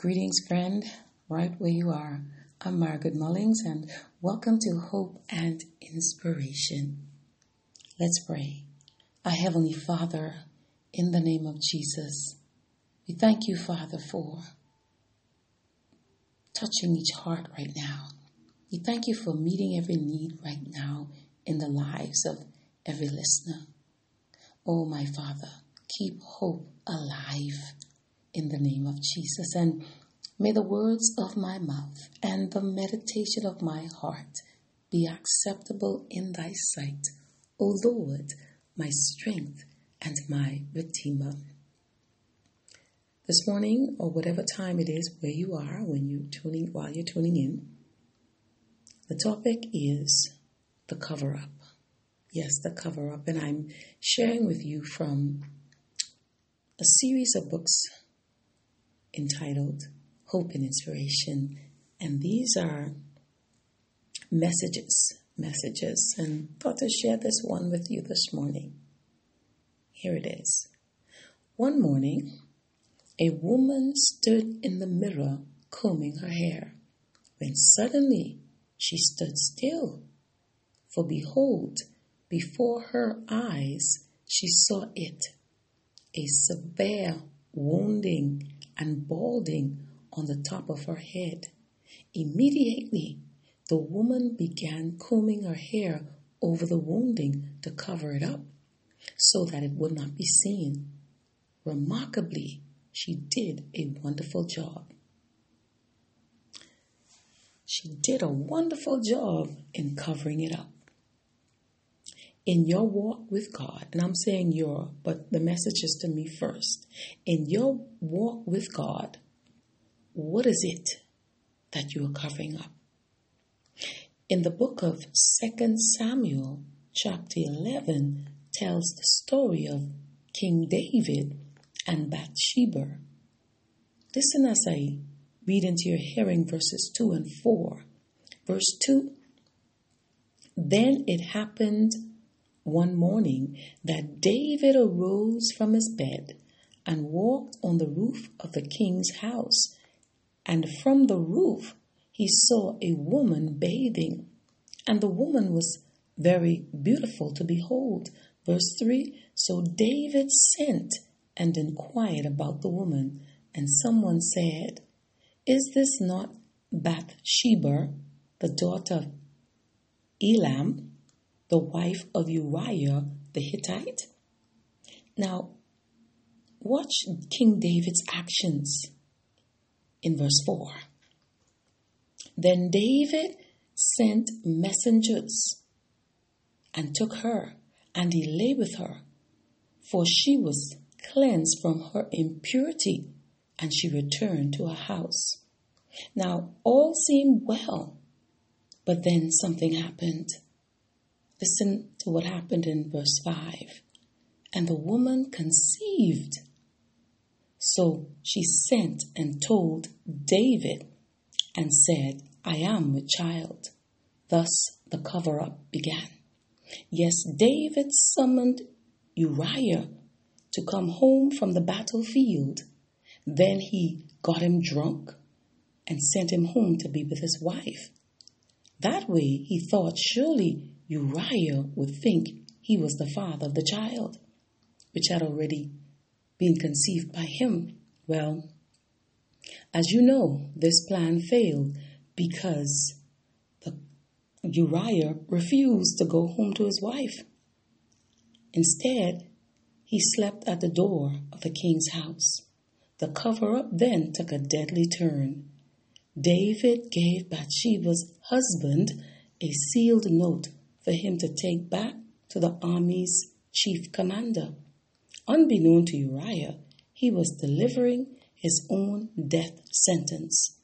Greetings, friend, right where you are. I'm Margaret Mullings, and welcome to Hope and Inspiration. Let's pray. Our Heavenly Father, in the name of Jesus, we thank you, Father, for touching each heart right now. We thank you for meeting every need right now in the lives of every listener. Oh, my Father, keep hope alive in the name of Jesus. And may the words of my mouth and the meditation of my heart be acceptable in thy sight, O Lord, my strength and my redeemer. This morning, or whatever time it is where you are when you're tuning while you're tuning in, the topic is the cover up. Yes, the cover up. And I'm sharing with you from a series of books entitled Hope and Inspiration. And these are messages, messages, and thought to share this one with you this morning. Here it is. One morning, a woman stood in the mirror combing her hair, when suddenly she stood still. For behold, before her eyes she saw it, a severe wounding and balding on the top of her head. Immediately, the woman began combing her hair over the wounding to cover it up so that it would not be seen. Remarkably, she did a wonderful job. She did a wonderful job in covering it up. In your walk with God, and I'm saying your, but the message is to me first. In your walk with God, what is it that you are covering up? In the book of 2 Samuel, chapter 11, tells the story of King David and Bathsheba. Listen as I read into your hearing verses 2 and 4. Verse 2 Then it happened one morning that David arose from his bed and walked on the roof of the king's house. And from the roof he saw a woman bathing, and the woman was very beautiful to behold. Verse 3 So David sent and inquired about the woman, and someone said, Is this not Bathsheba, the daughter of Eliam, the wife of Uriah the Hittite? Now, watch King David's actions in verse 4. Then David sent messengers and took her, and he lay with her, for she was cleansed from her impurity, and she returned to her house. Now, all seemed well, but then something happened. Listen to what happened in verse 5. And the woman conceived. So she sent and told David and said, I am with child. Thus the cover up began. Yes, David summoned Uriah to come home from the battlefield. Then he got him drunk and sent him home to be with his wife. That way he thought surely Uriah would think he was the father of the child, which had already been conceived by him. Well, as you know, this plan failed because the Uriah refused to go home to his wife. Instead, he slept at the door of the king's house. The cover up then took a deadly turn. David gave Bathsheba's husband a sealed note for him to take back to the army's chief commander. Unbeknown to Uriah, he was delivering his own death sentence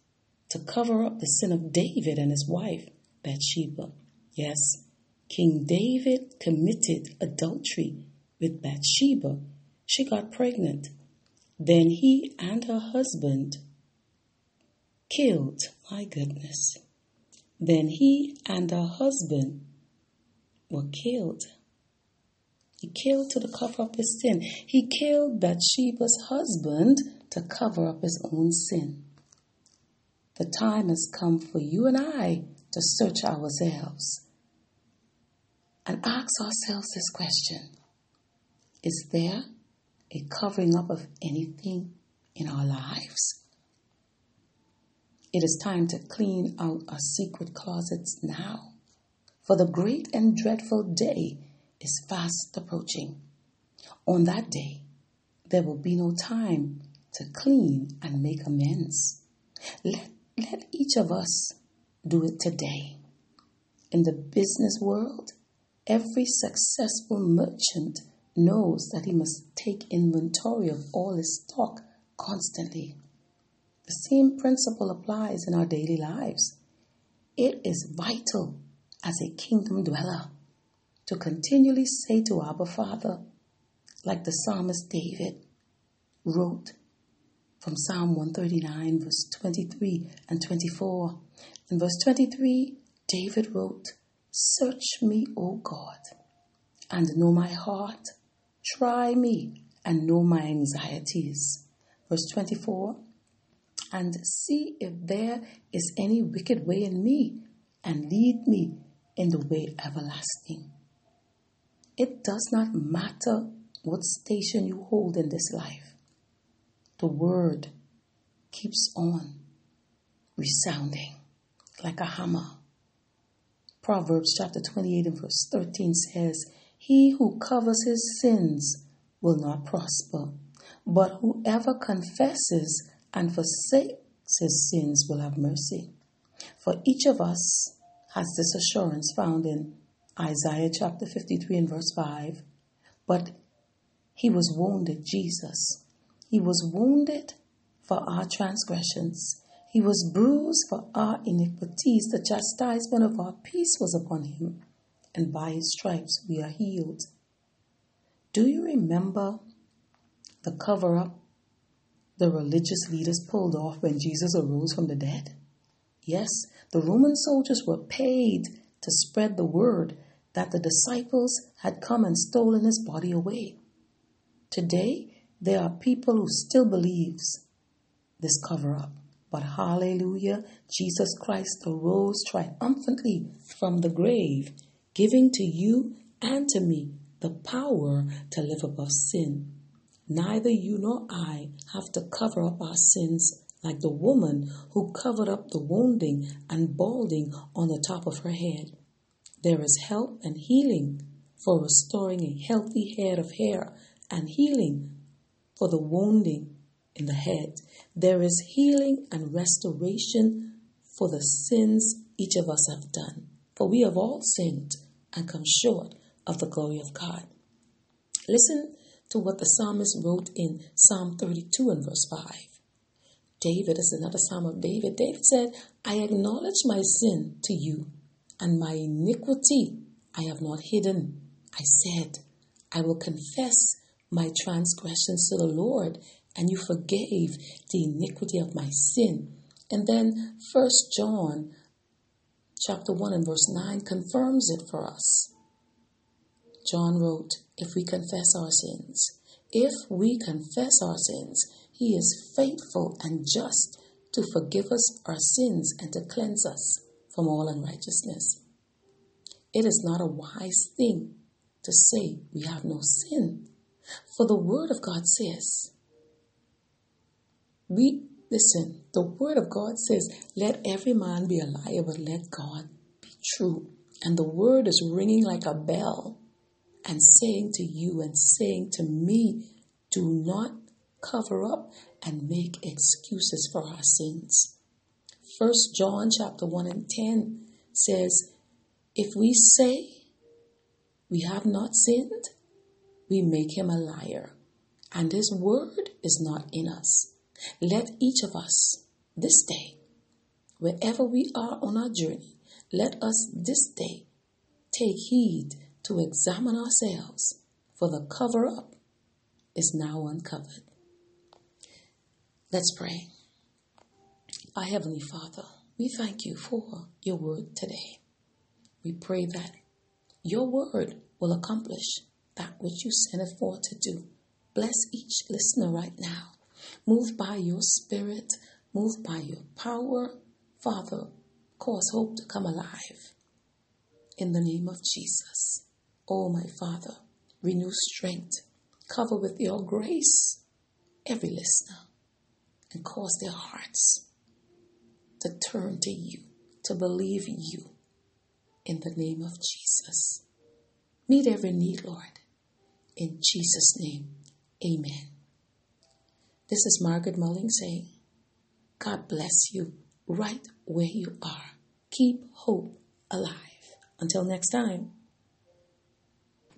to cover up the sin of David and his wife, Bathsheba. Yes, King David committed adultery with Bathsheba. She got pregnant. Then he and her husband killed, my goodness. Then he and her husband were killed. He killed to cover up his sin. He killed Bathsheba's husband to cover up his own sin. the time has come for you and I to search ourselves and ask ourselves this question Is there a covering up of anything in our lives? It is time to clean out our secret closets now, for the great and dreadful day is fast approaching. On that day, there will be no time to clean and make amends. Let, let each of us do it today. In the business world, every successful merchant knows that he must take inventory of all his stock constantly. The same principle applies in our daily lives. It is vital as a kingdom dweller to continually say to Abba Father, like the psalmist David wrote from Psalm 139, verse 23 and 24. In verse 23, David wrote, Search me, O God, and know my heart. Try me and know my anxieties. Verse 24, and see if there is any wicked way in me, and lead me in the way everlasting. It does not matter what station you hold in this life, the word keeps on resounding like a hammer. Proverbs chapter 28 and verse 13 says, He who covers his sins will not prosper, but whoever confesses and forsakes his sins will have mercy. For each of us has this assurance found in Isaiah chapter 53 and verse 5. But he was wounded, Jesus. He was wounded for our transgressions. He was bruised for our iniquities. The chastisement of our peace was upon him, and by his stripes we are healed. Do you remember the cover up the religious leaders pulled off when Jesus arose from the dead? Yes, the Roman soldiers were paid to spread the word that the disciples had come and stolen his body away. Today, there are people who still believes this cover up. But hallelujah, Jesus Christ arose triumphantly from the grave, giving to you and to me the power to live above sin. Neither you nor I have to cover up our sins like the woman who covered up the wounding and balding on the top of her head. There is help and healing for restoring a healthy head of hair and healing for the wounding in the head. There is healing and restoration for the sins each of us have done. For we have all sinned and come short of the glory of God. Listen to what the psalmist wrote in Psalm 32 and verse 5. David is another psalm of David. David said, I acknowledge my sin to you, and my iniquity I have not hidden. I said, I will confess my transgressions to the Lord, and you forgave the iniquity of my sin. And then First John chapter 1 and verse 9 confirms it for us. John wrote, If we confess our sins, if we confess our sins, he is faithful and just to forgive us our sins and to cleanse us from all unrighteousness. It is not a wise thing to say we have no sin, for the Word of God says, we listen, the Word of God says, let every man be a liar, but let God be true. And the Word is ringing like a bell and saying to you and saying to me, do not cover up and make excuses for our sins. First John chapter 1 and 10 says, if we say we have not sinned, we make him a liar, and his word is not in us. Let each of us this day, wherever we are on our journey, let us this day take heed to examine ourselves, for the cover up is now uncovered. Let's pray. Our Heavenly Father, we thank you for your word today. We pray that your word will accomplish that which you sent it forth to do. Bless each listener right now. Move by your spirit, move by your power, Father, cause hope to come alive. In the name of Jesus. Oh, my Father, renew strength. Cover with your grace every listener and cause their hearts to turn to you, to believe you. In the name of Jesus. Meet every need, Lord. In Jesus' name, amen. This is Margaret Mulling saying, God bless you right where you are. Keep hope alive. Until next time.